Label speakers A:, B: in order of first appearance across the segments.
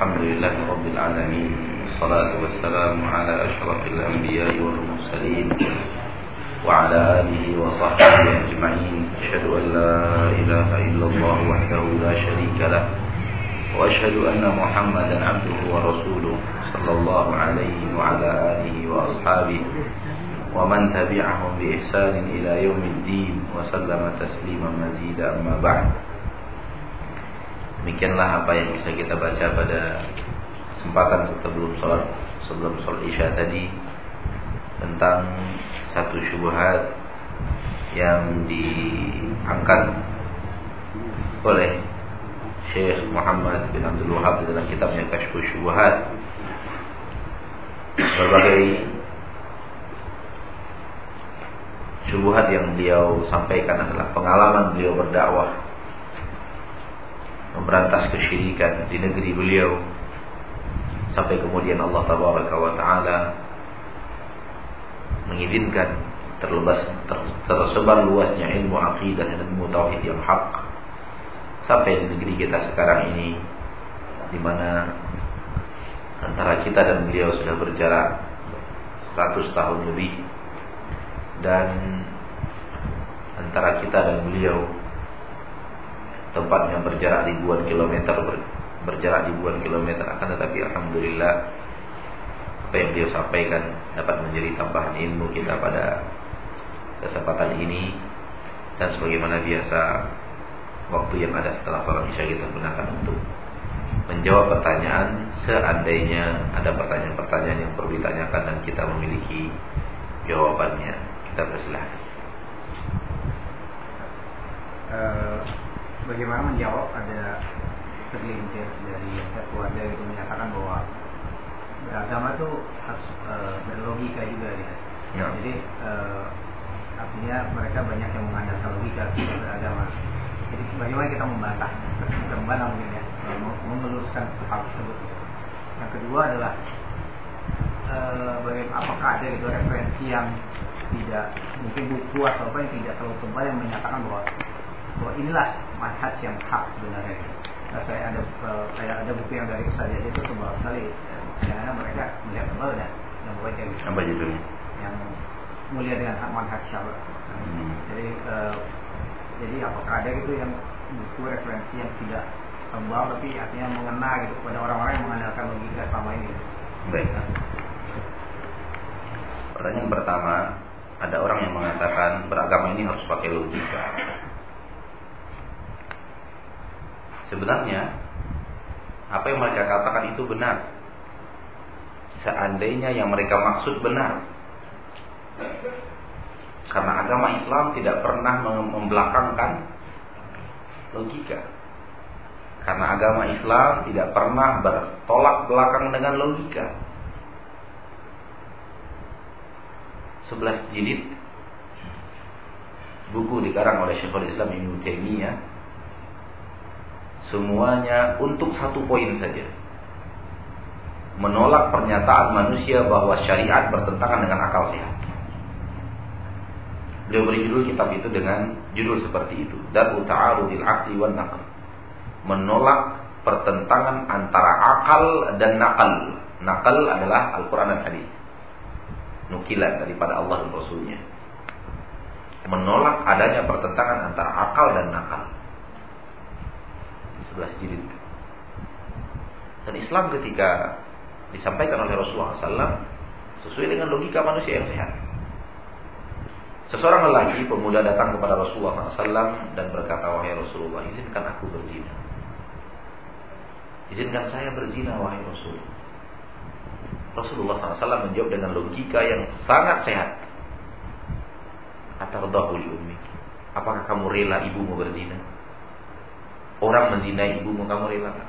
A: الحمد لله رب العالمين والصلاة والسلام على أشرف الأنبياء والمرسلين وعلى آله وصحبه أجمعين. أشهد أن لا إله إلا الله وحده لا شريك له وأشهد أن محمدا عبده ورسوله صلى الله عليه وعلى آله وأصحابه ومن تبعهم بإحسان إلى يوم الدين وسلم تسليما مزيدا أما بعد. Demikianlah apa yang bisa kita baca pada kesempatan sebelum sholat sebelum sholat isya tadi tentang satu syubhat yang diangkat oleh Syekh Muhammad bin Abdul Wahab dalam kitabnya Kashfu Syubhat. Berbagai syubhat yang beliau sampaikan adalah pengalaman beliau berdakwah memberantas kesyirikan di negeri beliau. Sampai kemudian Allah tabaraka wa taala mengizinkan terlebas ter, tersebar luasnya ilmu akidah dan ilmu tauhid yang hak sampai di negeri kita sekarang ini di mana antara kita dan beliau sudah berjarak 100 tahun lebih. Dan antara kita dan beliau tempatnya berjarak ribuan kilometer ber, berjarak ribuan kilometer. Akan tetapi alhamdulillah apa yang beliau sampaikan dapat menjadi tambahan ilmu kita pada kesempatan ini. Dan sebagaimana biasa waktu yang ada setelah sholat isya kita gunakan untuk menjawab pertanyaan. Seandainya ada pertanyaan-pertanyaan yang perlu ditanyakan dan kita memiliki jawabannya kita persilahkan.
B: Uh, bagaimana menjawab ada segelintir dari keluarga itu menyatakan bahwa beragama itu harus e, berlogika juga ya. ya. Jadi e, artinya mereka banyak yang mengandalkan logika beragama. Jadi bagaimana kita membantah, membantah mungkin ya, meluruskan hal tersebut. Yang kedua adalah e, bagaimana apakah ada itu referensi yang tidak mungkin buku atau apa yang tidak terlalu tebal yang menyatakan bahwa bahwa inilah manhaj yang hak sebenarnya. Nah, saya ada uh, kayak ada buku yang dari Ustaz itu tebal sekali. Karena mereka melihat tebal dan yang membaca gitu.
A: Apa judulnya?
B: Yang mulia dengan hak manhaj syara. Hmm. Jadi uh, jadi apakah ada gitu yang buku referensi yang tidak tebal tapi artinya mengena gitu kepada orang-orang yang mengandalkan logika selama ini.
A: Baik. Pertanyaan pertama, ada orang yang mengatakan beragama ini harus pakai logika. Sebenarnya apa yang mereka katakan itu benar. Seandainya yang mereka maksud benar. Karena agama Islam tidak pernah membelakangkan logika. Karena agama Islam tidak pernah bertolak belakang dengan logika. 11 jilid buku dikarang oleh Syekhul Islam Ibnu Taimiyah Semuanya untuk satu poin saja. Menolak pernyataan manusia bahwa syariat bertentangan dengan akal sehat. Beliau beri judul kitab itu dengan judul seperti itu. Daru ta'arudil akli wan naql. Menolak pertentangan antara akal dan nakal. Nakal adalah Al-Quran dan Hadis. Nukilan daripada Allah dan Rasulnya. Menolak adanya pertentangan antara akal dan nakal. 11 jilid. Dan Islam ketika disampaikan oleh Rasulullah SAW sesuai dengan logika manusia yang sehat. Seseorang lelaki pemuda datang kepada Rasulullah SAW dan berkata, wahai Rasulullah, izinkan aku berzina. Izinkan saya berzina, wahai Rasul. Rasulullah SAW menjawab dengan logika yang sangat sehat. Atardahul ummi. Apakah kamu rela ibumu berzina? Orang menzinai ibumu kamu relakan?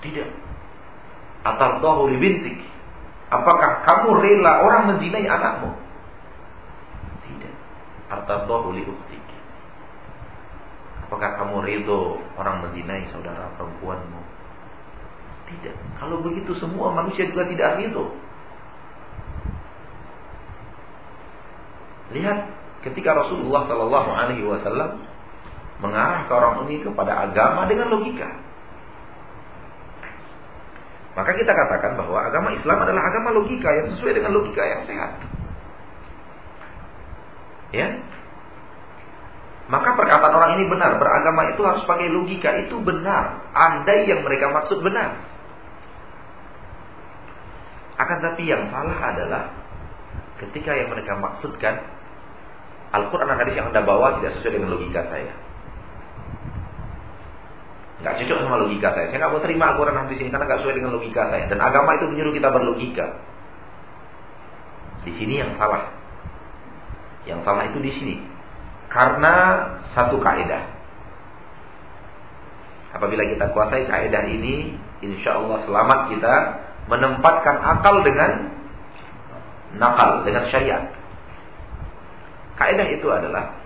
A: Tidak. Atardahu li bintik. Apakah kamu rela orang menzinai anakmu? Tidak. Atardahu li uktik. Apakah kamu ridho orang menzinai saudara perempuanmu? Tidak. Kalau begitu semua manusia juga tidak ridho. Lihat ketika Rasulullah Shallallahu Alaihi Wasallam mengarah ke orang ini kepada agama dengan logika. Maka kita katakan bahwa agama Islam adalah agama logika yang sesuai dengan logika yang sehat. Ya. Maka perkataan orang ini benar, beragama itu harus pakai logika, itu benar. Andai yang mereka maksud benar. Akan tapi yang salah adalah ketika yang mereka maksudkan Al-Quran dan hadis yang Anda bawa tidak sesuai dengan logika saya. Nggak cocok sama logika saya. Saya nggak mau terima Al-Quran hadis ini karena nggak sesuai dengan logika saya. Dan agama itu menyuruh kita berlogika. Di sini yang salah. Yang salah itu di sini. Karena satu kaidah. Apabila kita kuasai kaidah ini, insya Allah selamat kita menempatkan akal dengan nakal, dengan syariat. Kaidah itu adalah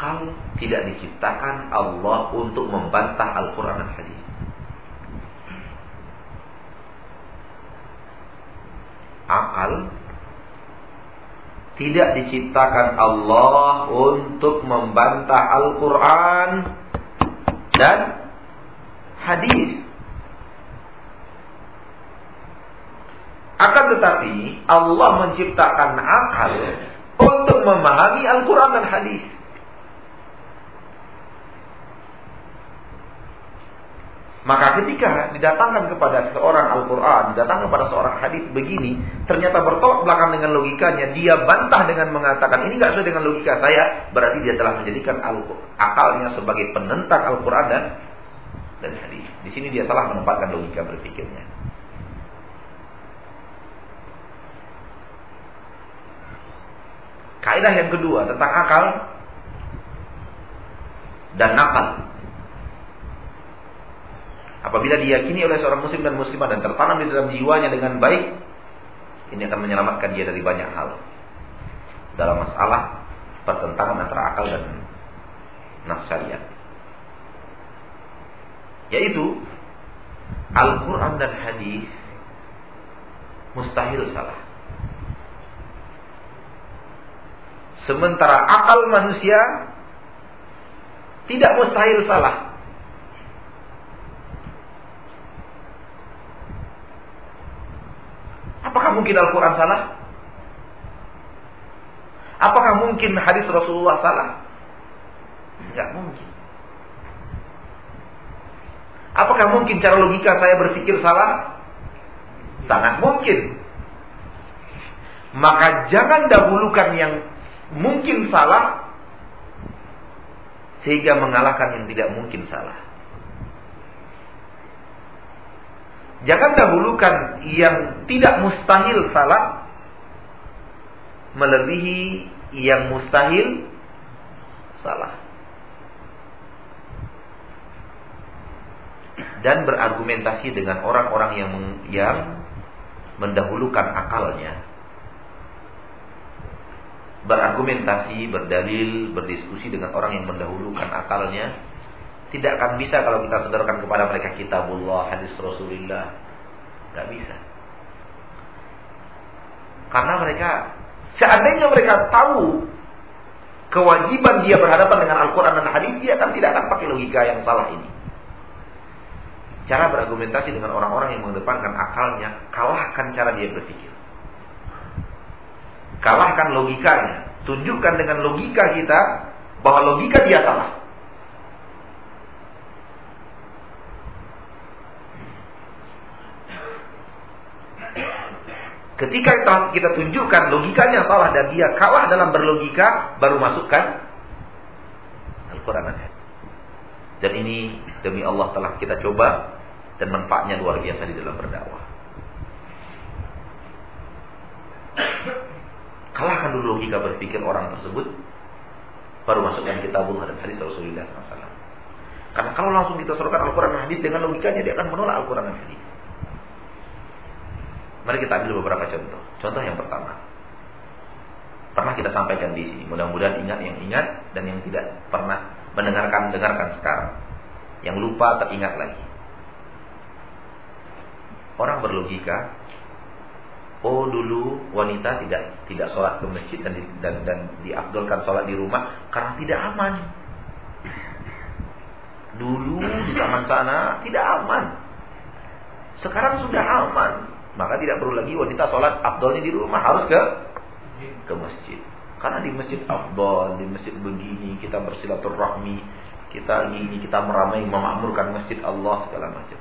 A: akal tidak diciptakan Allah untuk membantah Al-Quran dan Hadis. Akal tidak diciptakan Allah untuk membantah Al-Quran dan hadis. Akan tetapi Allah menciptakan akal untuk memahami Al-Quran dan hadis. Maka ketika didatangkan kepada seorang Al-Quran, didatangkan kepada seorang hadis begini, ternyata bertolak belakang dengan logikanya, dia bantah dengan mengatakan ini nggak sesuai dengan logika saya, berarti dia telah menjadikan akalnya sebagai penentang Al-Quran dan dan hadis. Di sini dia salah menempatkan logika berpikirnya. Kaidah yang kedua tentang akal dan nakal. Apabila diyakini oleh seorang muslim dan muslimah dan tertanam di dalam jiwanya dengan baik, ini akan menyelamatkan dia dari banyak hal. Dalam masalah pertentangan antara akal dan nas. Yaitu Al-Quran dan hadis mustahil salah. Sementara akal manusia tidak mustahil salah. Apakah mungkin Al-Quran salah? Apakah mungkin hadis Rasulullah salah? Tidak mungkin. Apakah mungkin cara logika saya berpikir salah? Sangat mungkin. Maka jangan dahulukan yang mungkin salah sehingga mengalahkan yang tidak mungkin salah. Jangan dahulukan yang tidak mustahil salah melebihi yang mustahil salah. Dan berargumentasi dengan orang-orang yang yang mendahulukan akalnya berargumentasi, berdalil, berdiskusi dengan orang yang mendahulukan akalnya tidak akan bisa kalau kita sederhanakan kepada mereka kitabullah, hadis Rasulullah. Gak bisa. Karena mereka seandainya mereka tahu kewajiban dia berhadapan dengan Al-Quran dan hadis, dia akan tidak akan pakai logika yang salah ini. Cara berargumentasi dengan orang-orang yang mengedepankan akalnya, kalahkan cara dia berpikir. Kalahkan logikanya. Tunjukkan dengan logika kita bahwa logika dia salah. Ketika kita, tunjukkan logikanya salah dan dia kalah dalam berlogika, baru masukkan Al-Quran dan Dan ini demi Allah telah kita coba dan manfaatnya luar biasa di dalam berdakwah. Kalahkan dulu logika berpikir orang tersebut. Baru masukkan kitabullah dan hadis Rasulullah SAW. Karena kalau langsung kita suruhkan Al-Quran dan hadis dengan logikanya dia akan menolak Al-Quran dan hadis. Mari kita ambil beberapa contoh. Contoh yang pertama. Pernah kita sampaikan di sini. Mudah-mudahan ingat yang ingat dan yang tidak pernah mendengarkan dengarkan sekarang. Yang lupa teringat lagi. Orang berlogika oh dulu wanita tidak tidak sholat ke masjid dan dan, dan diabdulkan sholat di rumah karena tidak aman. Dulu di zaman sana tidak aman. Sekarang sudah aman, maka tidak perlu lagi wanita sholat abdolnya di rumah, harus ke ke masjid. Karena di masjid abdol, di masjid begini kita bersilaturahmi, kita ini kita meramai memakmurkan masjid Allah segala macam.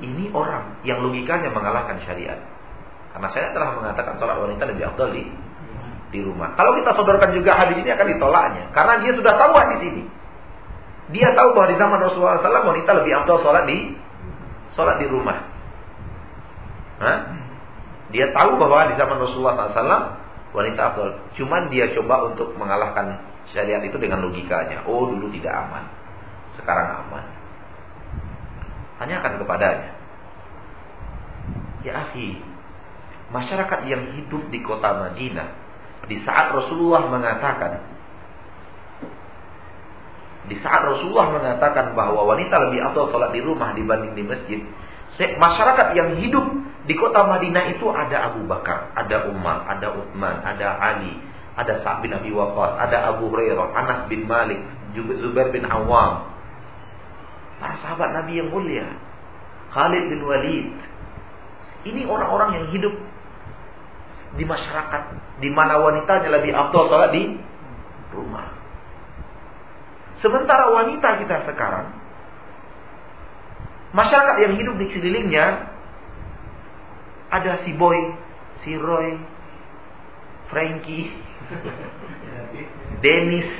A: Ini orang yang logikanya mengalahkan syariat. Karena saya telah mengatakan sholat wanita lebih abdol di di rumah. Kalau kita sodorkan juga hadis ini akan ditolaknya, karena dia sudah tahu hadis ini. Dia tahu bahwa di zaman Rasulullah SAW wanita lebih abdul sholat di sholat di rumah. Dia tahu bahwa di zaman Rasulullah SAW wanita abdul. Cuman dia coba untuk mengalahkan syariat itu dengan logikanya. Oh dulu tidak aman, sekarang aman. Tanyakan kepadanya. Ya akhi, masyarakat yang hidup di kota Madinah di saat Rasulullah mengatakan di saat Rasulullah mengatakan bahwa wanita lebih afdal salat di rumah dibanding di masjid, masyarakat yang hidup di kota Madinah itu ada Abu Bakar, ada Umar, ada Uthman, ada Ali, ada Sa'ad bin Abi Waqqas, ada Abu Hurairah, Anas bin Malik, Zubair bin Awam. Para sahabat Nabi yang mulia. Khalid bin Walid. Ini orang-orang yang hidup di masyarakat di mana wanitanya lebih afdal salat di rumah. Sementara wanita kita sekarang, masyarakat yang hidup di sekelilingnya, ada si Boy, si Roy, Frankie, Dennis?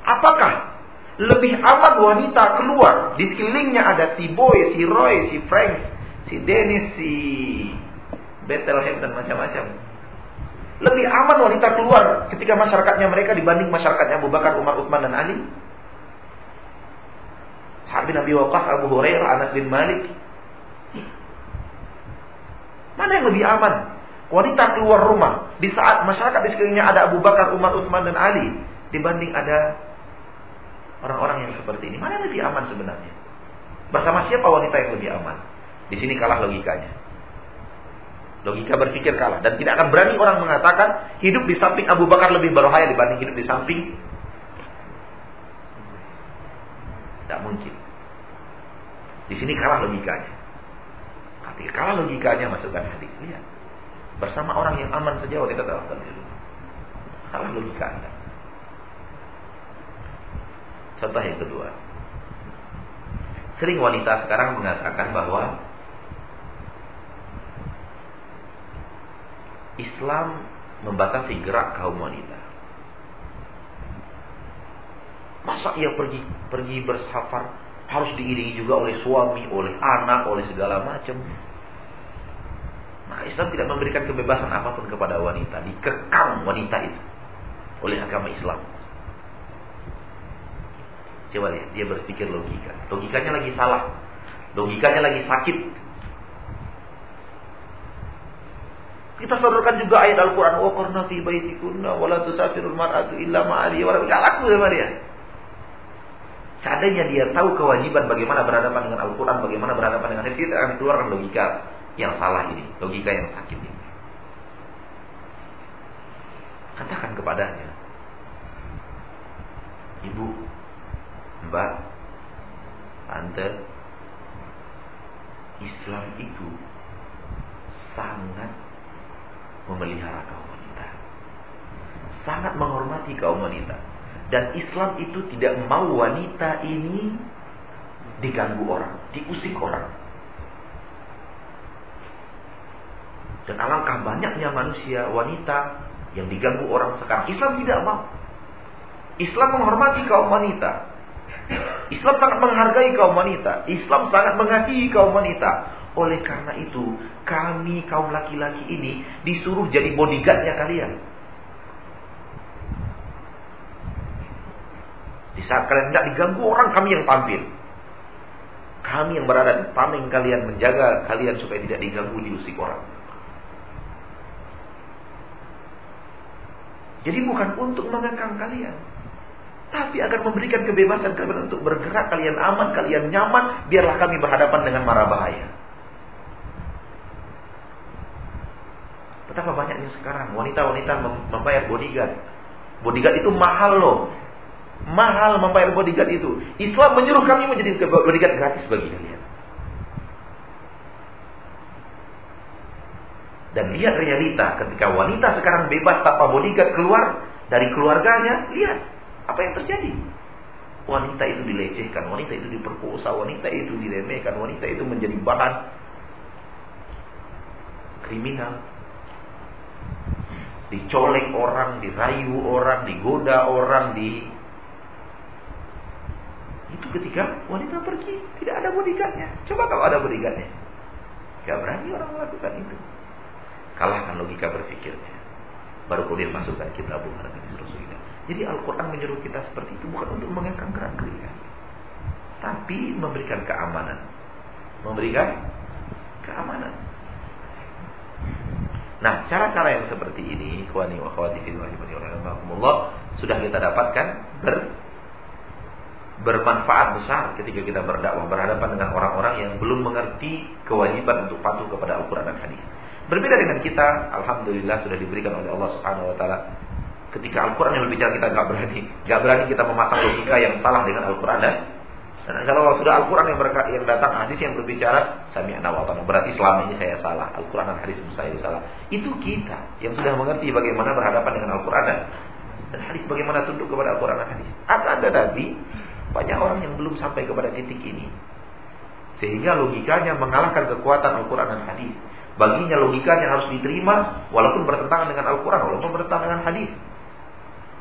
A: Apakah lebih aman wanita keluar di sekelilingnya ada si Boy, si Roy, si Frank, si Dennis, si Bethlehem dan macam-macam. Lebih aman wanita keluar ketika masyarakatnya mereka dibanding masyarakatnya Abu Bakar, Umar, Utsman dan Ali. Sa'ad bin Abi Waqqas, Abu Hurairah, Anas bin Malik. Mana yang lebih aman? Wanita keluar rumah di saat masyarakat di sekelilingnya ada Abu Bakar, Umar, Utsman dan Ali dibanding ada orang-orang yang seperti ini. Mana yang lebih aman sebenarnya? Bersama siapa wanita yang lebih aman? Di sini kalah logikanya. Logika berpikir kalah dan tidak akan berani orang mengatakan hidup di samping Abu Bakar lebih berbahaya dibanding hidup di samping tidak mungkin. Di sini kalah logikanya. Ketika kalah logikanya masukkan hadis. Lihat. Bersama orang yang aman saja wanita terlalu dulu. Salah logika Anda. Contoh yang kedua. Sering wanita sekarang mengatakan bahwa Islam membatasi gerak kaum wanita. Masa ia pergi pergi bersafar harus diiringi juga oleh suami, oleh anak, oleh segala macam. Nah, Islam tidak memberikan kebebasan apa pun kepada wanita, dikekang wanita itu oleh agama Islam. Coba lihat, dia berpikir logika. Logikanya lagi salah. Logikanya lagi sakit. Kita sodorkan juga ayat Al-Quran. Wa qarna fi baitikunna wa la tusafirul mar'atu illa ma'ali wa la laku sama dia. Seandainya dia tahu kewajiban bagaimana berhadapan dengan Al-Quran, bagaimana berhadapan dengan hadis, kita akan keluarkan logika yang salah ini, logika yang sakit ini. Katakan kepadanya, Ibu, Mbak, Tante, Islam itu sangat memelihara kaum wanita. Sangat menghormati kaum wanita. Dan Islam itu tidak mau wanita ini diganggu orang, diusik orang. Dan alangkah banyaknya manusia wanita yang diganggu orang sekarang. Islam tidak mau. Islam menghormati kaum wanita. Islam sangat menghargai kaum wanita. Islam sangat mengasihi kaum wanita. Oleh karena itu, kami kaum laki-laki ini disuruh jadi bodyguardnya kalian. Di saat kalian tidak diganggu orang, kami yang tampil. Kami yang berada di tameng kalian menjaga kalian supaya tidak diganggu diusik orang. Jadi bukan untuk mengekang kalian. Tapi agar memberikan kebebasan kalian untuk bergerak, kalian aman, kalian nyaman, biarlah kami berhadapan dengan mara bahaya. Betapa banyaknya sekarang wanita-wanita membayar bodyguard. Bodyguard itu mahal loh. mahal membayar bodyguard itu. Islam menyuruh kami menjadi bodyguard gratis bagi kalian. Dan lihat realita ketika wanita sekarang bebas tanpa bodyguard keluar dari keluarganya, lihat apa yang terjadi. Wanita itu dilecehkan, wanita itu diperkosa, wanita itu diremehkan, wanita itu menjadi bahan kriminal. Dicolek orang, dirayu orang, digoda orang, di itu ketika wanita pergi, tidak ada bodyguardnya. Coba kalau ada bodyguardnya. Gak berani orang melakukan itu. Kalahkan logika berpikirnya. Baru kemudian masukkan kita bukan hadis. Jadi Al-Quran menyuruh kita seperti itu bukan untuk mengekang gerikkan. Tapi memberikan keamanan. Memberikan keamanan. Nah, cara-cara yang seperti ini, kuani wa khawati fi sudah kita dapatkan ber bermanfaat besar ketika kita berdakwah berhadapan dengan orang-orang yang belum mengerti kewajiban untuk patuh kepada Al-Qur'an dan hadis. Berbeda dengan kita, alhamdulillah sudah diberikan oleh Allah Subhanahu wa taala ketika Al-Quran yang berbicara kita nggak berani, nggak berani kita memasang logika yang salah dengan Al-Quran dan dan kalau sudah Al-Quran yang, berka, yang datang hadis yang berbicara sami wa berarti selama ini saya salah. Al-Quran dan hadis saya salah. Itu kita yang sudah mengerti bagaimana berhadapan dengan Al-Quran dan, dan hadis bagaimana tunduk kepada Al-Quran dan hadis. Akan tetapi banyak orang yang belum sampai kepada titik ini. Sehingga logikanya mengalahkan kekuatan Al-Quran dan hadis. Baginya logikanya harus diterima walaupun bertentangan dengan Al-Quran walaupun bertentangan dengan hadis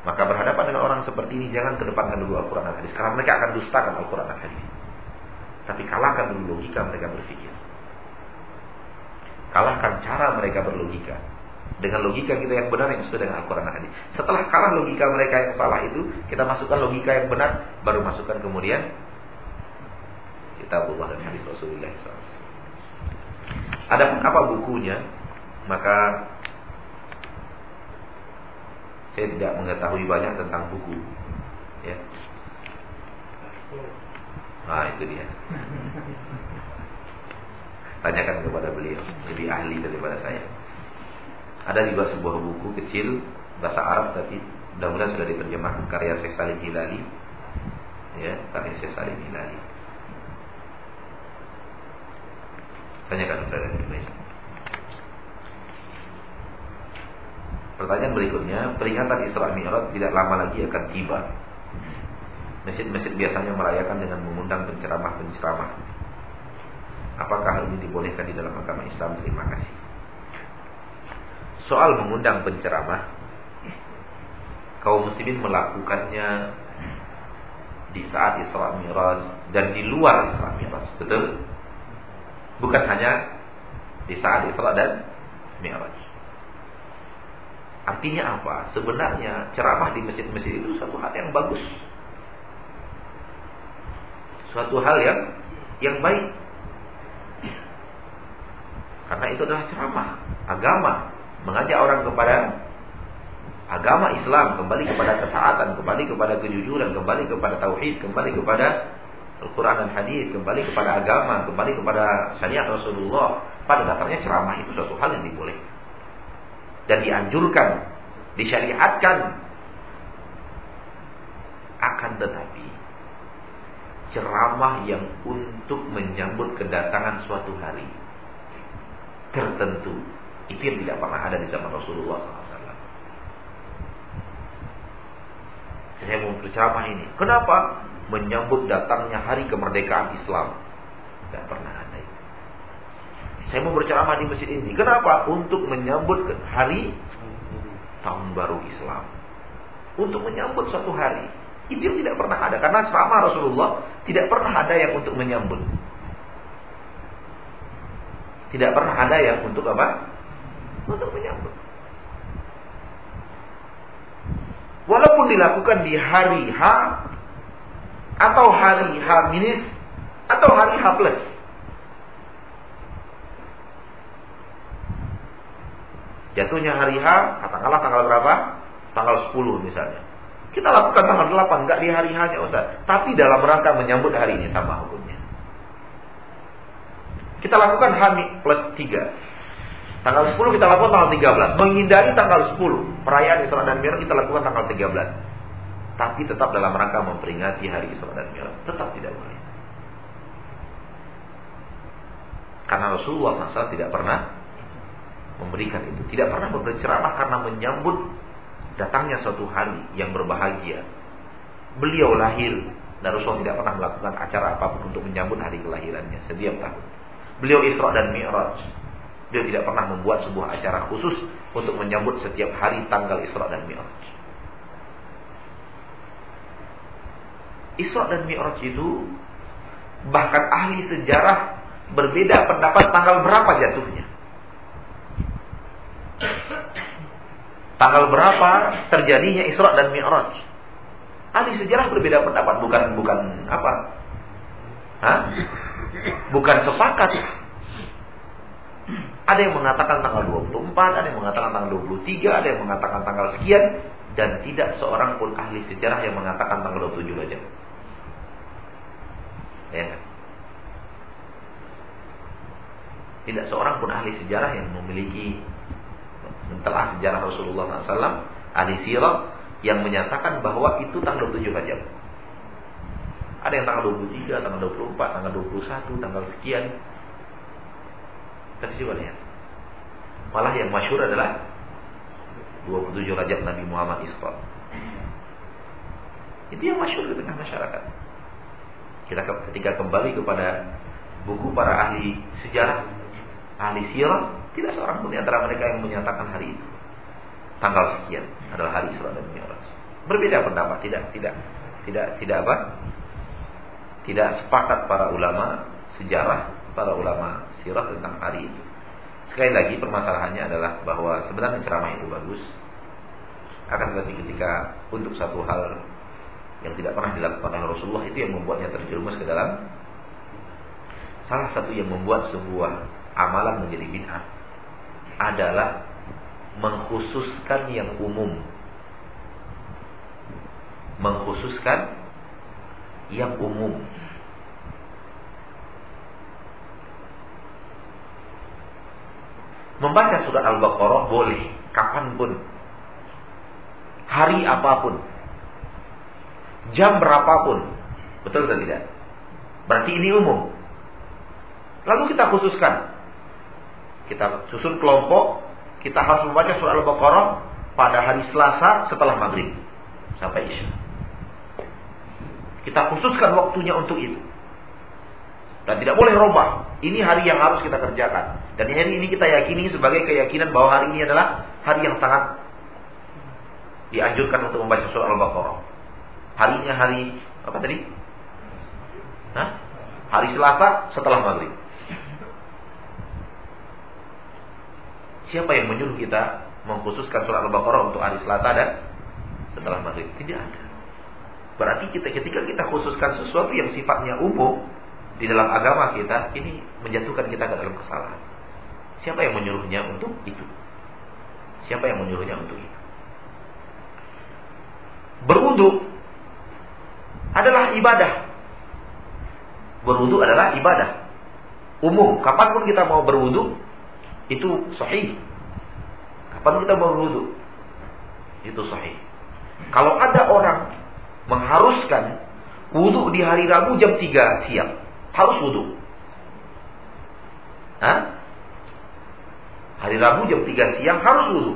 A: maka berhadapan dengan orang seperti ini jangan kedepankan dulu Al-Quran dan Hadis. Karena mereka akan dustakan Al-Quran dan Hadis. Tapi kalahkan dulu logika mereka berpikir. Kalahkan cara mereka berlogika. Dengan logika kita yang benar yang sesuai dengan Al-Quran dan Hadis. Setelah kalah logika mereka yang salah itu, kita masukkan logika yang benar, baru masukkan kemudian kitabullah dan hadis Rasulullah SAW. Ada apa bukunya? Maka saya tidak mengetahui banyak tentang buku. Ya. Nah, itu dia. Tanyakan kepada beliau, lebih ahli daripada saya. Ada juga sebuah buku kecil bahasa Arab tapi mudah-mudahan sudah diterjemahkan karya Syekh Salim Hilali. Ya, karya Syekh Salim Hilali. Tanyakan kepada beliau. Pertanyaan berikutnya, peringatan Isra Mi'raj tidak lama lagi akan tiba. Masjid-masjid biasanya merayakan dengan mengundang penceramah-penceramah. Apakah hal ini dibolehkan di dalam agama Islam? Terima kasih. Soal mengundang penceramah, kaum muslimin melakukannya di saat Isra Mi'raj dan di luar Isra Mi'raj, betul? Bukan hanya di saat Isra dan Mi'raj. Artinya apa? Sebenarnya ceramah di masjid-masjid itu suatu hal yang bagus. Suatu hal yang yang baik. Karena itu adalah ceramah agama, mengajak orang kepada agama Islam, kembali kepada ketaatan, kembali kepada kejujuran, kembali kepada tauhid, kembali kepada Al-Quran dan Hadis, kembali kepada agama, kembali kepada syariat Rasulullah. Pada dasarnya ceramah itu suatu hal yang dibolehkan dan dianjurkan, disyariatkan. Akan tetapi ceramah yang untuk menyambut kedatangan suatu hari tertentu itu yang tidak pernah ada di zaman Rasulullah SAW. Saya mau berceramah ini. Kenapa? Menyambut datangnya hari kemerdekaan Islam. Tidak pernah. Saya mau berceramah di masjid ini. Kenapa? Untuk menyambut hari tahun baru Islam. Untuk menyambut suatu hari. Itu yang tidak pernah ada. Karena ceramah Rasulullah tidak pernah ada yang untuk menyambut. Tidak pernah ada yang untuk apa? Untuk menyambut. Walaupun dilakukan di hari H atau hari H minus atau hari H plus. Jatuhnya hari H, katakanlah tanggal berapa? Tanggal 10 misalnya. Kita lakukan tanggal 8, enggak di hari H-nya Ustaz. Tapi dalam rangka menyambut hari ini sama hukumnya. Kita lakukan H plus 3. Tanggal 10 kita lakukan tanggal 13. Menghindari tanggal 10. Perayaan Isra dan Mi'raj kita lakukan tanggal 13. tapi tetap dalam rangka memperingati hari Isra dan Mi'raj. Tetap tidak boleh. Karena Rasulullah SAW tidak pernah memberikan itu. Tidak pernah berceramah karena menyambut datangnya suatu hari yang berbahagia. Beliau lahir dan Rasulullah tidak pernah melakukan acara apa pun untuk menyambut hari kelahirannya setiap tahun. Beliau Isra dan Mi'raj. Beliau tidak pernah membuat sebuah acara khusus untuk menyambut setiap hari tanggal Isra dan Mi'raj. Isra dan Mi'raj itu bahkan ahli sejarah berbeda pendapat tanggal berapa jatuhnya. Tanggal berapa terjadinya Isra dan Mi'raj? Ahli sejarah berbeda pendapat, bukan bukan apa? Hah? Bukan sepakat. Ada yang mengatakan tanggal 24, ada yang mengatakan tanggal 23, ada yang mengatakan tanggal sekian dan tidak seorang pun ahli sejarah yang mengatakan tanggal 27 saja. Ya. Tidak seorang pun ahli sejarah yang memiliki telah sejarah Rasulullah SAW, ahli sirah yang menyatakan bahwa itu tanggal 7 Rajab. Ada yang tanggal 23, tanggal 24, tanggal 21, tanggal sekian. Tapi coba lihat. Malah yang masyur adalah 27 Rajab Nabi Muhammad Isra. Itu yang masyur di tengah masyarakat. Kita ketika kembali kepada buku para ahli sejarah, ahli sirah, tidak seorang pun di antara mereka yang menyatakan hari itu. Tanggal sekian adalah hari Isra dan Mi'raj. Berbeda pendapat, tidak tidak tidak tidak apa? Tidak sepakat para ulama sejarah, para ulama sirah tentang hari itu. Sekali lagi permasalahannya adalah bahwa sebenarnya ceramah itu bagus. Akan tetapi ketika untuk satu hal yang tidak pernah dilakukan oleh Rasulullah itu yang membuatnya terjerumus ke dalam salah satu yang membuat sebuah amalan menjadi bid'ah adalah mengkhususkan yang umum. Mengkhususkan yang umum. Membaca surat Al-Baqarah boleh kapan pun. Hari apa pun. Jam berapapun. Betul atau tidak? Berarti ini umum. Lalu kita khususkan kita susun kelompok, kita harus membaca surah Al-Baqarah pada hari Selasa setelah maghrib sampai Isya. Kita khususkan waktunya untuk itu. Dan tidak boleh robah. Ini hari yang harus kita kerjakan. Dan hari ini kita yakini sebagai keyakinan bahwa hari ini adalah hari yang sangat dianjurkan untuk membaca surah Al-Baqarah. Harinya hari apa tadi? Hah? Hari Selasa setelah maghrib. Siapa yang menyuruh kita mengkhususkan surat Al-Baqarah untuk hari Selasa dan setelah maghrib? Tidak ada. Berarti kita ketika kita khususkan sesuatu yang sifatnya umum di dalam agama kita, ini menjatuhkan kita ke dalam kesalahan. Siapa yang menyuruhnya untuk itu? Siapa yang menyuruhnya untuk itu? Berwudu adalah ibadah. Berwudu adalah ibadah. Umum, kapan pun kita mau berwudu, itu sahih. Kapan kita mau wudhu? Itu sahih. Kalau ada orang mengharuskan wudhu di hari Rabu jam 3 siang, harus wudhu. Hah? Hari Rabu jam 3 siang harus wudhu.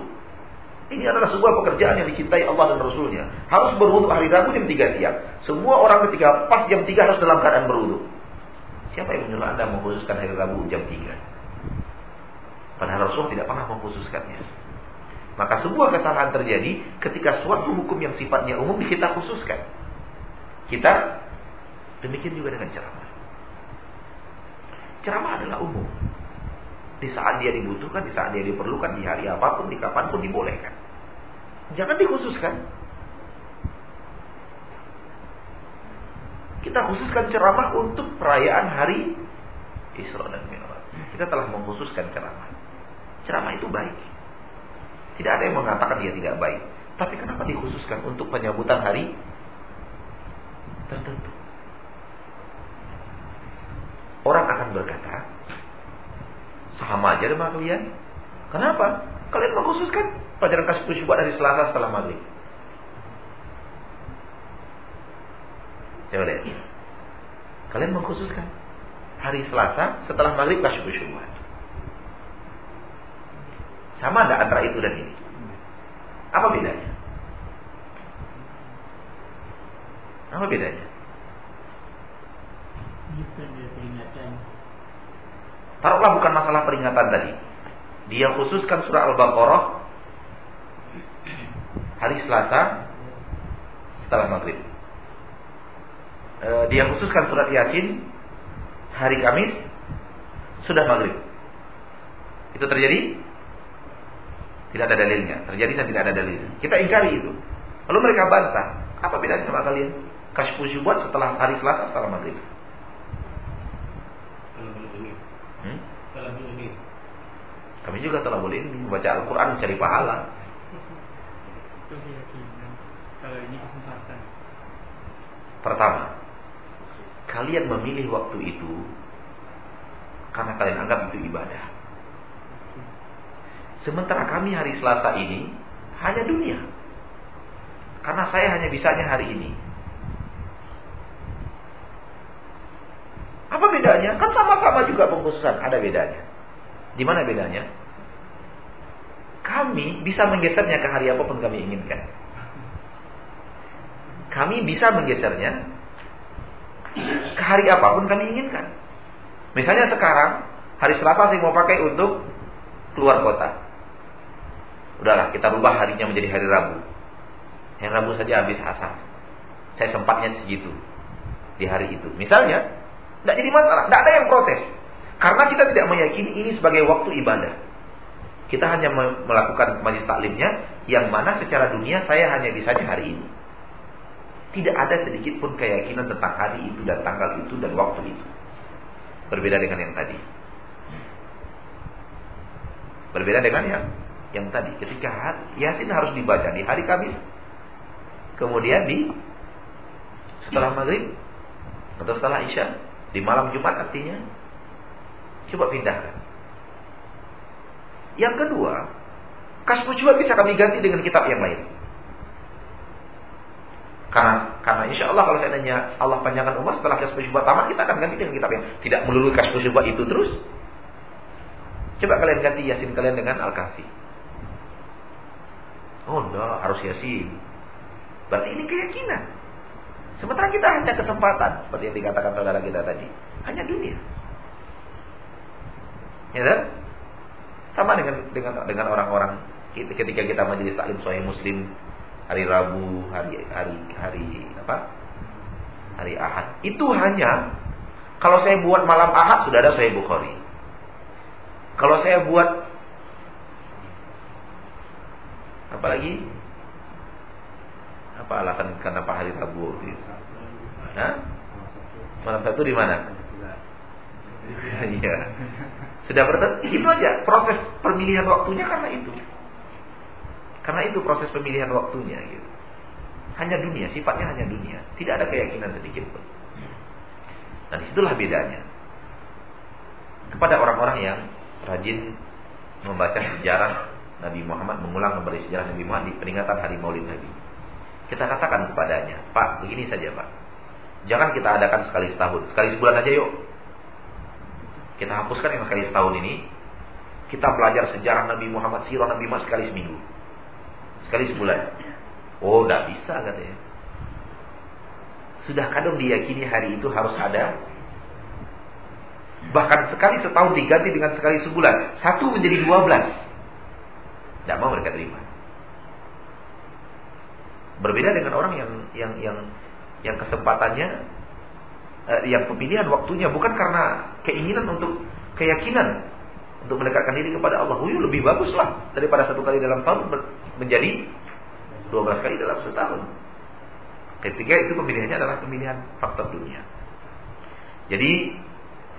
A: Ini adalah sebuah pekerjaan yang dicintai Allah dan Rasulnya. Harus berwudhu hari Rabu jam 3 siang. Semua orang ketika pas jam 3 harus dalam keadaan berwudhu. Siapa yang menyuruh Anda mengkhususkan hari Rabu jam 3? Padahal Rasul tidak pernah mengkhususkannya. Maka sebuah kesalahan terjadi ketika suatu hukum yang sifatnya umum kita khususkan. Kita demikian juga dengan ceramah. Ceramah adalah umum. Di saat dia dibutuhkan, di saat dia diperlukan, di hari apa pun, di kapan pun dibolehkan. Jangan dikhususkan. Kita khususkan ceramah untuk perayaan hari Isra dan Mi'raj. Kita telah mengkhususkan ceramah. Ceramah itu baik. Tidak ada yang mengatakan dia tidak baik. Tapi kenapa dikhususkan untuk penyambutan hari tertentu? Orang akan berkata, sama aja dengan kalian. Kenapa? Kalian mengkhususkan pelajaran kasih syubhat dari Selasa setelah maghrib. Coba lihat. Kalian mengkhususkan hari Selasa setelah maghrib kasyuf syubhat. Sama ada antara itu dan ini? Apa bedanya? Apa bedanya? Taruhlah bukan masalah peringatan tadi. Dia khususkan surah Al-Baqarah hari Selasa setelah maghrib. E, dia khususkan surat Yasin hari Kamis sudah maghrib. Itu terjadi? Tidak ada dalilnya. Terjadi dan tidak ada dalil. Kita ingkari itu. Lalu mereka bantah. Apa bedanya sama kalian? Kasih buat setelah hari Selasa setelah maghrib. Hmm? Kami juga telah boleh ini membaca Al-Quran mencari pahala. Pertama, kalian memilih waktu itu karena kalian anggap itu ibadah. Sementara kami hari Selasa ini hanya dunia. Karena saya hanya bisanya hari ini. Apa bedanya? Kan sama-sama juga pengkhususan, ada bedanya. Di mana bedanya? Kami bisa menggesernya ke hari apa pun kami inginkan. Kami bisa menggesernya ke hari apa pun kami inginkan. Misalnya sekarang hari Selasa saya mau pakai untuk keluar kota. Udahlah kita rubah harinya menjadi hari Rabu. Hari Rabu saja habis asar. Saya sempatnya segitu di hari itu. Misalnya, tidak jadi masalah, tidak ada yang protes. Karena kita tidak meyakini ini sebagai waktu ibadah. Kita hanya melakukan majlis taklimnya yang mana secara dunia saya hanya bisa di hari ini. Tidak ada sedikit pun keyakinan tentang hari itu dan tanggal itu dan waktu itu. Berbeda dengan yang tadi. Berbeda dengan yang yang tadi. Ketika Yasin harus dibaca di hari Kamis. Kemudian di setelah maghrib atau setelah Isya di malam Jumat artinya coba pindahkan. Yang kedua, kasbu juga bisa kami ganti dengan kitab yang lain. Karena karena insya Allah kalau saya nanya Allah panjangkan umur setelah kasbu syubhat tamat kita akan ganti dengan kitab yang tidak melulu kasbu syubhat itu terus. Coba kalian ganti Yasin kalian dengan Al-Kahfi. Oh enggak, harus Yasin. Berarti ini keyakinan. Sementara kita hanya kesempatan seperti yang dikatakan saudara kita tadi, hanya dunia. Ya kan? Sama dengan dengan dengan orang-orang ketika kita majelis taklim sahih Muslim hari Rabu, hari hari hari apa? Hari Ahad. Itu hanya kalau saya buat malam Ahad sudah ada Sahih Bukhari. Kalau saya buat apa lagi? Apa alasan kenapa hari Rabu? Hah? Malam satu di mana? Iya. Sudah berarti itu aja proses pemilihan waktunya karena itu. Karena itu proses pemilihan waktunya gitu. Hanya dunia, sifatnya hanya dunia. Tidak ada keyakinan sedikit pun. Dan di situlah bedanya. Kepada orang-orang yang rajin membaca sejarah Nabi Muhammad, mengulang kembali sejarah Nabi Muhammad di peringatan hari Maulid Nabi. Kita katakan kepadanya, Pak, begini saja Pak. Jangan kita adakan sekali setahun, sekali sebulan aja yuk. Kita hapuskan yang sekali setahun ini. Kita belajar sejarah Nabi Muhammad, sirah Nabi Muhammad sekali seminggu. Sekali sebulan. Oh, tidak bisa katanya. Sudah kadang diyakini hari itu harus ada. Bahkan sekali setahun diganti dengan sekali sebulan. Satu menjadi dua belas. Tidak mau mereka terima. Berbeda dengan orang yang yang yang yang kesempatannya eh, yang pemilihan waktunya bukan karena keinginan untuk keyakinan untuk mendekatkan diri kepada Allah. Huyu lebih baguslah daripada satu kali dalam tahun menjadi 12 kali dalam setahun. Ketika itu pemilihannya adalah pemilihan faktor dunia. Jadi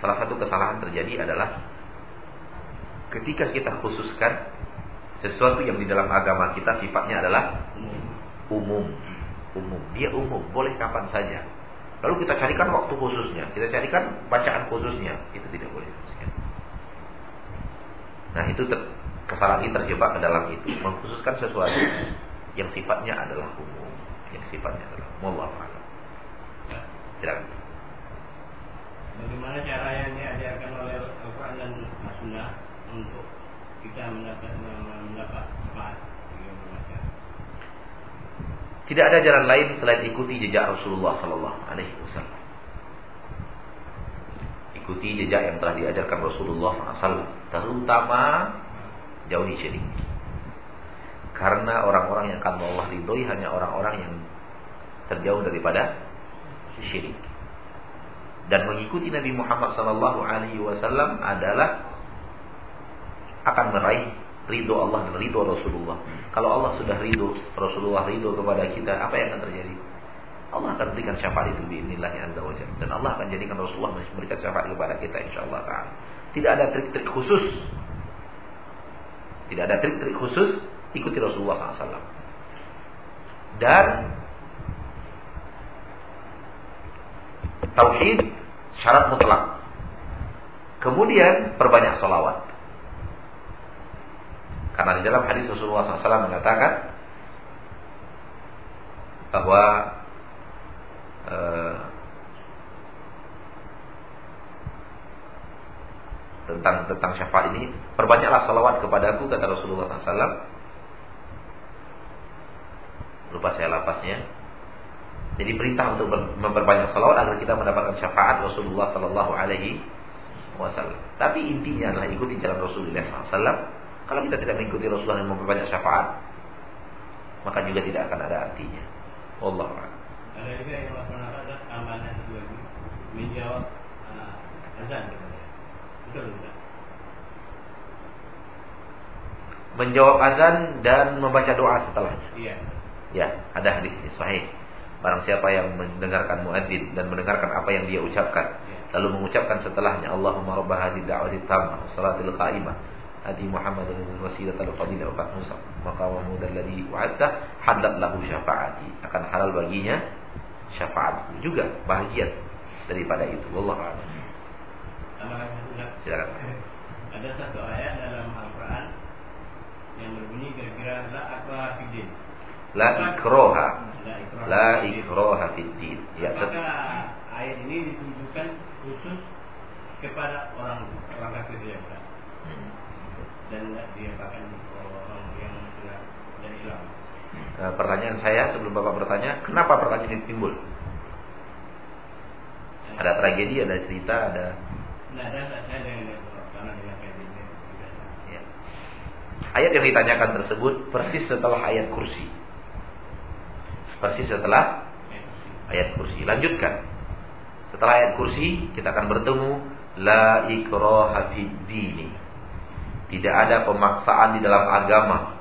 A: salah satu kesalahan terjadi adalah ketika kita khususkan sesuatu yang di dalam agama kita sifatnya adalah umum. Umum. Dia umum, boleh kapan saja. Lalu kita carikan waktu khususnya, kita carikan bacaan khususnya, itu tidak boleh. Nah, itu kesalahan ini terjebak ke dalam itu mengkhususkan sesuatu yang sifatnya adalah umum yang sifatnya adalah a'lam silakan.
C: Bagaimana cara yang diajarkan oleh Al-Quran dan Sunnah untuk kita mendapat mendapat
A: Tidak ada jalan lain selain ikuti jejak Rasulullah Sallallahu Alaihi Wasallam. Ikuti jejak yang telah diajarkan Rasulullah SAW, terutama jauhi syirik. Karena orang-orang yang akan Allah ridhoi hanya orang-orang yang terjauh daripada syirik. Dan mengikuti Nabi Muhammad Sallallahu Alaihi Wasallam adalah akan meraih ridho Allah dan ridho Rasulullah. Kalau Allah sudah ridho, Rasulullah ridho kepada kita, apa yang akan terjadi? Allah akan berikan syafaat itu biinillahi azza wa Dan Allah akan jadikan Rasulullah memberikan syafaat kepada kita insyaallah ta'ala. Tidak ada trik-trik khusus. Tidak ada trik-trik khusus, ikuti Rasulullah SAW. Dan tauhid syarat mutlak. Kemudian perbanyak salawat. Karena di dalam hadis Rasulullah SAW mengatakan bahwa eh, tentang tentang syafaat ini perbanyaklah salawat kepadaku kata Rasulullah SAW lupa saya lapasnya. Jadi perintah untuk memperbanyak salawat agar kita mendapatkan syafaat Rasulullah Sallallahu Alaihi Wasallam. Tapi intinya adalah ikuti jalan Rasulullah SAW kalau kita tidak mengikuti Rasulullah yang memperbanyak syafaat, maka juga tidak akan ada artinya. Allah
C: Ada juga yang melakukan ada kedua menjawab uh, azan Betul tidak?
A: Menjawab azan dan membaca doa setelahnya.
C: Iya.
A: Ya, ada hadis ini sahih. Barang siapa yang mendengarkan muadzin dan mendengarkan apa yang dia ucapkan, ya. lalu mengucapkan setelahnya Allahumma rabb hadhihi da'wati tammah salatil qa'imah hadi Muhammad dan wasilah al-fadilah wa Musa maqamahu alladhi wa'adta hadat lahu syafaati. Akan halal baginya syafaat juga bahagia daripada itu. Wallahu a'lam. Silakan.
C: Ada satu ayat dalam Al-Qur'an yang berbunyi kira-kira la akraha fid
A: la ikroha la ikroha fid
C: ya apakah ayat ini ditujukan khusus kepada orang orang kafir ya dan diapakan orang yang dari Islam.
A: Nah, pertanyaan saya sebelum Bapak bertanya, kenapa pertanyaan ini timbul? Ada tragedi, ada cerita, ada
C: Nah, ada saya dengan karena dengan
A: ya. Ayat yang ditanyakan tersebut persis setelah ayat kursi. Persis setelah ayat kursi. Lanjutkan. Setelah ayat kursi, kita akan bertemu la ikraha fid dini tidak ada pemaksaan di dalam agama.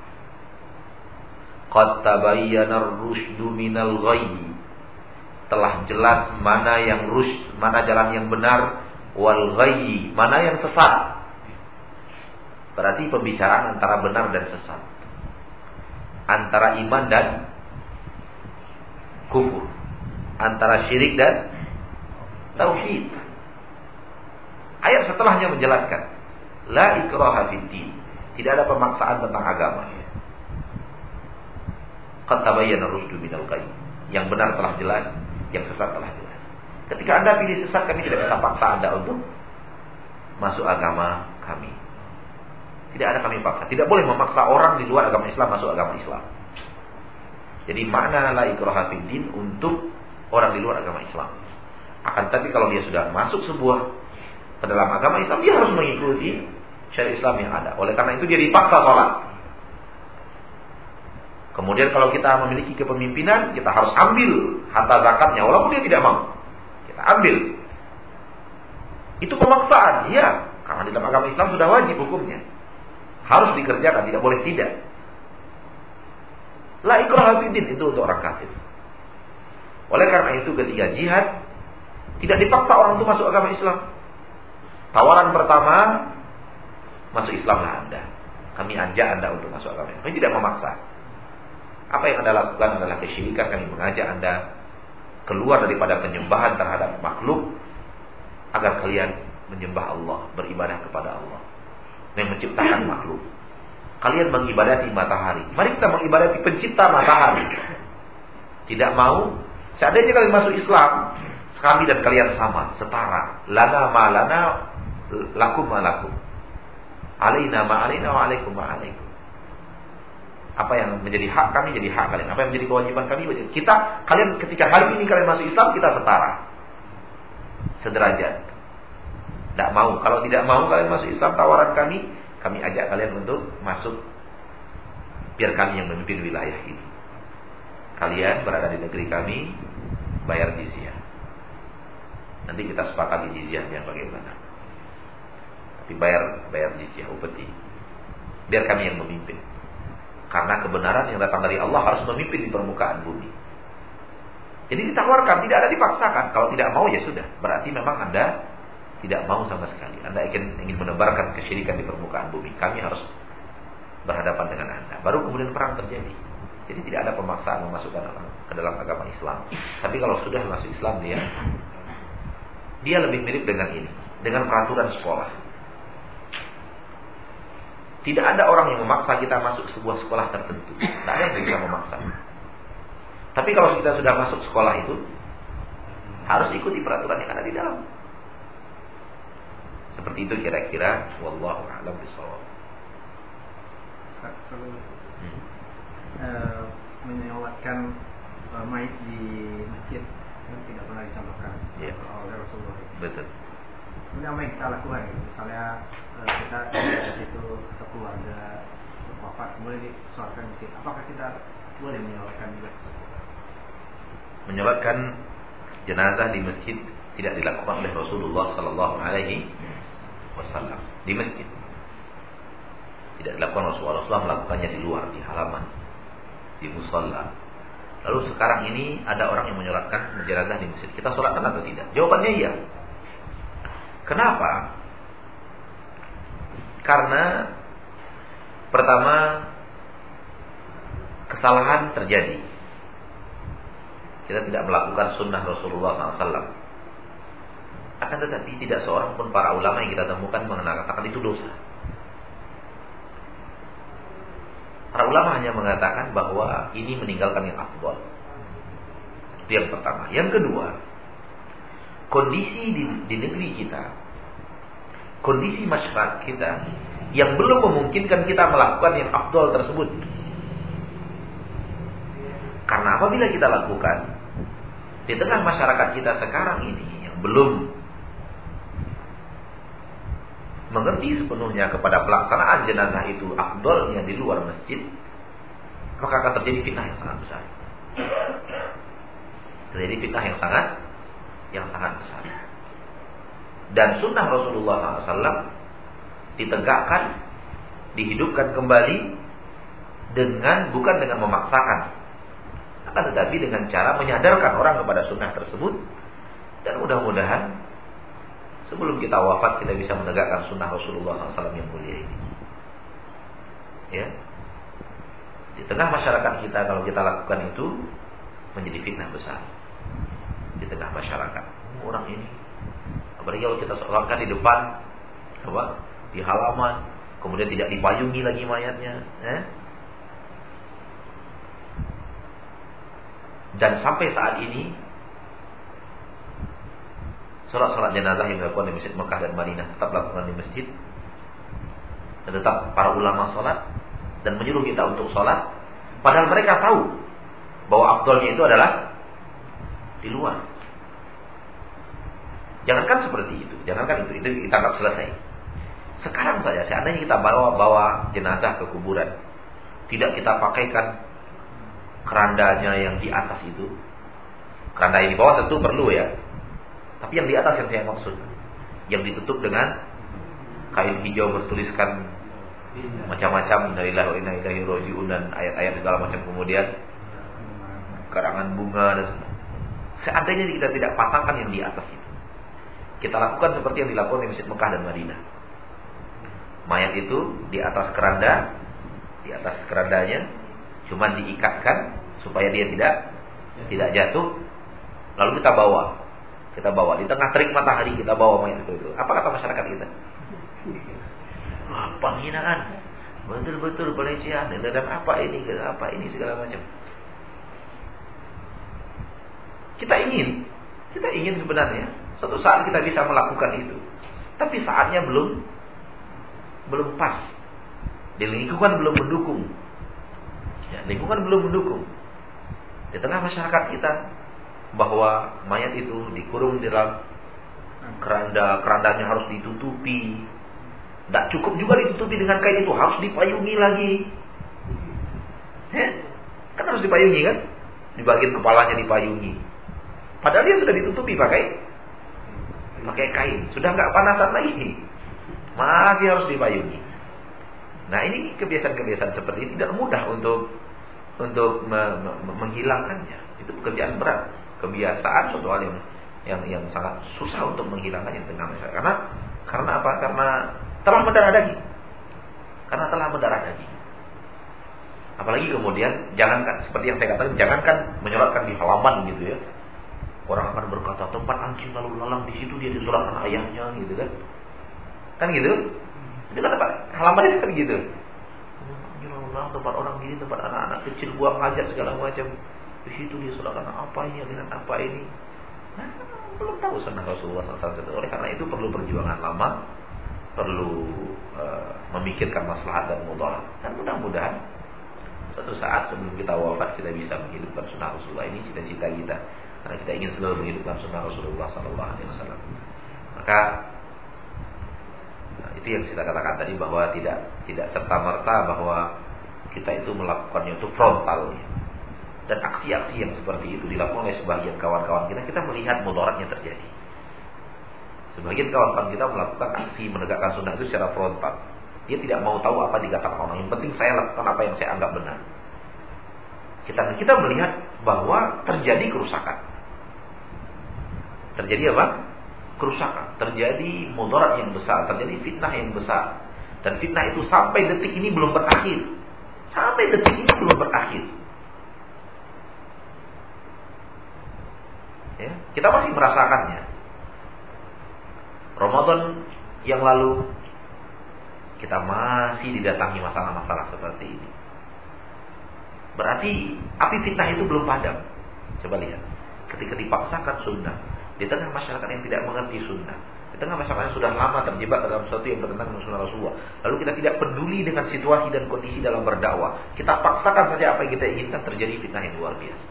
A: Qad tabayyana ar-rusydu minal ghayy. Telah jelas mana yang rush, mana jalan yang benar, wal ghayy, mana yang sesat. Berarti pembicaraan antara benar dan sesat. Antara iman dan kufur. Antara syirik dan tauhid. Ayat setelahnya menjelaskan La ikraha fiddin. Tidak ada pemaksaan tentang agama. Qad tabayyana rusdu minal ghayy. Yang benar telah jelas, yang sesat telah jelas. Ketika Anda pilih sesat, kami tidak bisa paksa Anda untuk masuk agama kami. Tidak ada kami paksa. Tidak boleh memaksa orang di luar agama Islam masuk agama Islam. Jadi mana la ikraha fiddin untuk orang di luar agama Islam. Akan tapi kalau dia sudah masuk sebuah ke dalam agama Islam, dia harus mengikuti syariat Islam yang ada. Oleh karena itu dia dipaksa sholat. Kemudian kalau kita memiliki kepemimpinan, kita harus ambil harta zakatnya walaupun dia tidak mau. Kita ambil. Itu pemaksaan, iya. Karena di dalam agama Islam sudah wajib hukumnya. Harus dikerjakan, tidak boleh tidak. La ikrah itu untuk orang kafir. Oleh karena itu ketika jihad tidak dipaksa orang itu masuk agama Islam. Tawaran pertama, masuk Islamlah Anda. Kami ajak Anda untuk masuk agama Kami tidak memaksa. Apa yang Anda lakukan adalah kesyirikan. Kami mengajak Anda keluar daripada penyembahan terhadap makhluk agar kalian menyembah Allah, beribadah kepada Allah yang menciptakan makhluk. Kalian mengibadati matahari. Mari kita mengibadati pencipta matahari. Tidak mau, seandainya kalian masuk Islam, kami dan kalian sama, setara. Lana ma lana, lakum ma lakum. Alaina ma alaina wa alaikum ma alaikum. Apa yang menjadi hak kami jadi hak kalian. Apa yang menjadi kewajiban kami kita kalian ketika hari ini kalian masuk Islam kita setara. Sederajat. Tidak mau. Kalau tidak mau kalian masuk Islam tawaran kami, kami ajak kalian untuk masuk biar kami yang memimpin wilayah ini. Kalian berada di negeri kami, bayar jizyah. Nanti kita sepakat di jizyahnya bagaimana. Tapi bayar bayar jizyah upeti. Biar kami yang memimpin. Karena kebenaran yang datang dari Allah harus memimpin di permukaan bumi. Jadi ditawarkan, tidak ada dipaksakan. Kalau tidak mau ya sudah. Berarti memang Anda tidak mau sama sekali. Anda ingin, ingin menebarkan kesyirikan di permukaan bumi. Kami harus berhadapan dengan Anda. Baru kemudian perang terjadi. Jadi tidak ada pemaksaan memasukkan orang ke dalam agama Islam. Tapi kalau sudah masuk Islam dia, dia lebih mirip dengan ini, dengan peraturan sekolah. Tidak ada orang yang memaksa kita masuk sebuah sekolah tertentu. Tidak ada yang bisa memaksa. Tapi kalau kita sudah masuk sekolah itu, harus ikuti peraturan yang ada di dalam. Seperti itu kira-kira. Wallahu a'lam bishawab.
B: Hmm. Uh, menyelamatkan uh, mayat di masjid yang tidak pernah disampaikan yeah. oleh Rasulullah.
A: Betul.
B: Ini apa yang kita lakukan? Misalnya uh, kita di situ atau keluarga wafat kemudian di situ. Apakah kita boleh menyolatkan juga?
A: Menyolatkan jenazah di masjid tidak dilakukan oleh Rasulullah Sallallahu Alaihi Wasallam di masjid. Tidak dilakukan Rasulullah SAW melakukannya di luar di halaman di musola. Lalu sekarang ini ada orang yang menyolatkan jenazah di masjid. Kita sholatkan atau tidak? Jawabannya iya. Kenapa? Karena pertama kesalahan terjadi. Kita tidak melakukan sunnah Rasulullah SAW. Akan tetapi tidak seorang pun para ulama yang kita temukan mengatakan itu dosa. Para ulama hanya mengatakan bahwa ini meninggalkan yang afdol. Itu yang pertama. Yang kedua, kondisi di, di negeri kita, kondisi masyarakat kita yang belum memungkinkan kita melakukan yang afdol tersebut. Karena apabila kita lakukan di tengah masyarakat kita sekarang ini yang belum mengerti sepenuhnya kepada pelaksanaan jenazah itu afdolnya di luar masjid, maka akan terjadi fitnah yang sangat besar. Terjadi fitnah yang sangat yang sangat besar. Dan sunnah Rasulullah SAW ditegakkan, dihidupkan kembali dengan bukan dengan memaksakan, akan tetapi dengan cara menyadarkan orang kepada sunnah tersebut dan mudah-mudahan sebelum kita wafat kita bisa menegakkan sunnah Rasulullah SAW yang mulia ini. Ya, di tengah masyarakat kita kalau kita lakukan itu menjadi fitnah besar tengah masyarakat. Orang ini apalagi kalau kita sholatkan di depan apa? Di halaman, kemudian tidak dipayungi lagi mayatnya, eh? Dan sampai saat ini Sholat-sholat jenazah yang dilakukan di Masjid Mekah dan Madinah tetap dilakukan di masjid dan tetap para ulama sholat dan menyuruh kita untuk sholat padahal mereka tahu bahwa abdulnya itu adalah di luar. Jangankan seperti itu, jangankan itu, itu kita anggap selesai. Sekarang saja, seandainya kita bawa bawa jenazah ke kuburan, tidak kita pakaikan kerandanya yang di atas itu. Keranda yang di bawah tentu perlu ya. Tapi yang di atas yang saya maksud, yang ditutup dengan kain hijau bertuliskan macam-macam dari wa inna ilaihi rajiun dan ayat-ayat segala macam kemudian karangan bunga dan Seandainya kita tidak pasangkan yang di atas itu. Kita lakukan seperti yang dilakukan di Masjid Mekah dan Madinah. Mayat itu di atas keranda, di atas kerandanya cuma diikatkan supaya dia tidak tidak jatuh. Lalu kita bawa, kita bawa di tengah terik matahari kita bawa mayat itu. Apa kata masyarakat kita? Apa penghinaan? Betul-betul pelecehan dan apa ini, apa ini segala macam. Kita ingin Kita ingin sebenarnya suatu saat kita bisa melakukan itu. Tapi saatnya belum belum pas. Di lingkungan belum mendukung. Ya, lingkungan belum mendukung. Di tengah masyarakat kita bahwa mayat itu dikurung di dalam keranda, kerandanya harus ditutupi. Tidak cukup juga ditutupi dengan kain itu, harus dipayungi lagi. Kan harus dipayungi kan? Di bagian kepalanya dipayungi. Padahal dia sudah ditutupi pakai pakai kain, sudah nggak panasan lagi, masih harus dipayungi. Nah ini kebiasaan-kebiasaan seperti ini tidak mudah untuk untuk me me menghilangkannya. Itu pekerjaan berat, kebiasaan suatu hal yang yang yang sangat susah untuk menghilangkannya tengah masyarakat. Karena karena apa? Karena telah mendarah daging. Karena telah mendarah daging. Apalagi kemudian jangankan seperti yang saya katakan, jangankan menyolatkan di halaman gitu ya. Orang akan berkata tempat anjing lalu lalang di situ dia disolatkan ayahnya gitu kan. Kan gitu? Itu kan tempat halaman itu kan gitu. Anjing lalu lalang tempat orang gini, tempat anak-anak kecil buang hajat segala macam. Di situ dia solatkan apa ini dengan apa ini. Nah, belum tahu sunnah Rasulullah SAW. Oleh karena itu perlu perjuangan lama, perlu uh, memikirkan maslahat dan mudarat. Dan mudah-mudahan suatu saat sebelum kita wafat kita bisa menghidupkan sunnah Rasulullah ini cita-cita kita karena kita ingin selalu menghidupkan sunnah Rasulullah Sallallahu Alaihi Wasallam. Maka nah, itu yang kita katakan tadi bahwa tidak tidak serta merta bahwa kita itu melakukannya itu frontal dan aksi-aksi yang seperti itu dilakukan oleh sebagian kawan-kawan kita kita melihat mudaratnya terjadi. Sebagian kawan-kawan kita melakukan aksi menegakkan sunnah itu secara frontal. Dia tidak mau tahu apa dikatakan orang. Yang penting saya lakukan apa yang saya anggap benar. Kita kita melihat bahwa terjadi kerusakan. Terjadi apa? Kerusakan, terjadi mudarat yang besar, terjadi fitnah yang besar. Dan fitnah itu sampai detik ini belum berakhir. Sampai detik ini belum berakhir. Ya, kita masih merasakannya. Ramadan yang lalu kita masih didatangi masalah-masalah seperti ini. Berarti api fitnah itu belum padam. Coba lihat. Ketika dipaksakan sunnah, di tengah masyarakat yang tidak mengerti sunnah, di tengah masyarakat yang sudah lama terjebak dalam sesuatu yang bertentangan dengan sunnah Rasulullah, lalu kita tidak peduli dengan situasi dan kondisi dalam berdakwah, kita paksakan saja apa yang kita inginkan terjadi fitnah yang luar biasa.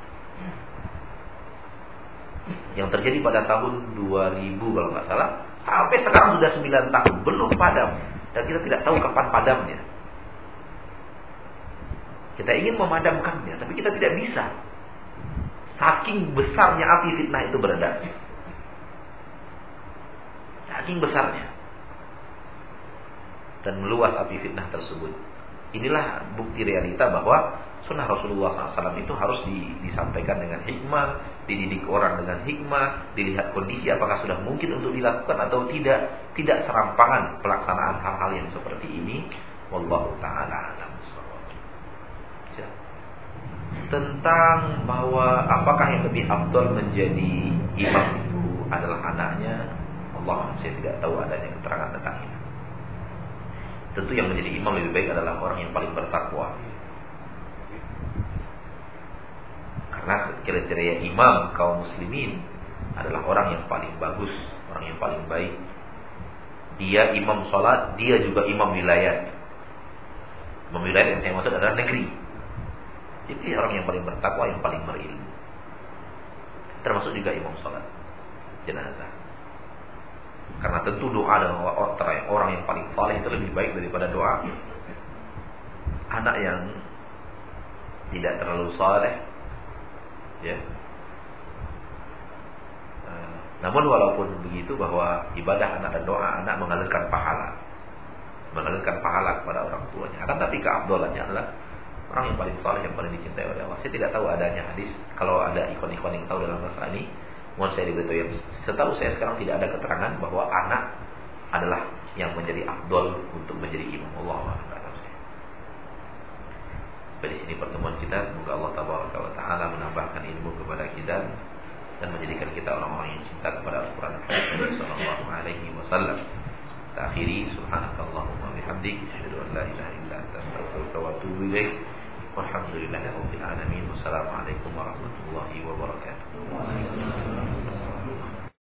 A: Yang terjadi pada tahun 2000 kalau nggak salah, sampai sekarang sudah 9 tahun belum padam dan kita tidak tahu kapan padamnya. Kita ingin memadamkannya, tapi kita tidak bisa. Saking besarnya api fitnah itu berada. Saking besarnya. Dan meluas api fitnah tersebut. Inilah bukti realita bahwa sunnah Rasulullah SAW itu harus disampaikan dengan hikmah, dididik orang dengan hikmah, dilihat kondisi apakah sudah mungkin untuk dilakukan atau tidak, tidak serampangan pelaksanaan hal-hal yang seperti ini. Wallahu taala alam ya. Tentang bahwa apakah yang lebih abdul menjadi imam itu adalah anaknya Allah saya tidak tahu adanya keterangan tentang ini. Tentu yang menjadi imam lebih baik adalah orang yang paling bertakwa. Karena kriteria imam kaum muslimin adalah orang yang paling bagus, orang yang paling baik. Dia imam sholat, dia juga imam wilayah. Imam wilayah yang saya maksud adalah negeri. Jadi orang yang paling bertakwa, yang paling berilmu. Termasuk juga imam sholat jenazah. Karena tentu doa dan orang yang paling saleh itu lebih baik daripada doa anak yang tidak terlalu saleh. Ya. Eh, namun walaupun begitu bahwa ibadah anak dan doa anak mengalirkan pahala, mengalirkan pahala kepada orang tuanya. Akan tapi keabdolannya adalah orang yang paling saleh yang paling dicintai oleh Allah. Saya tidak tahu adanya hadis. Kalau ada ikon-ikon yang tahu dalam masalah ini, Mohon saya diberitahu yang setahu saya sekarang tidak ada keterangan bahwa anak adalah yang menjadi abdul untuk menjadi imam Allah Dari sini pertemuan kita semoga Allah taala menambahkan ilmu kepada kita dan menjadikan kita orang-orang yang cinta kepada Al-Qur'an sallallahu alaihi wasallam. Akhiri subhanakallahumma bihamdik asyhadu an la ilaha illa anta astaghfiruka wa atubu. Wassalamualaikum warahmatullahi wabarakatuh.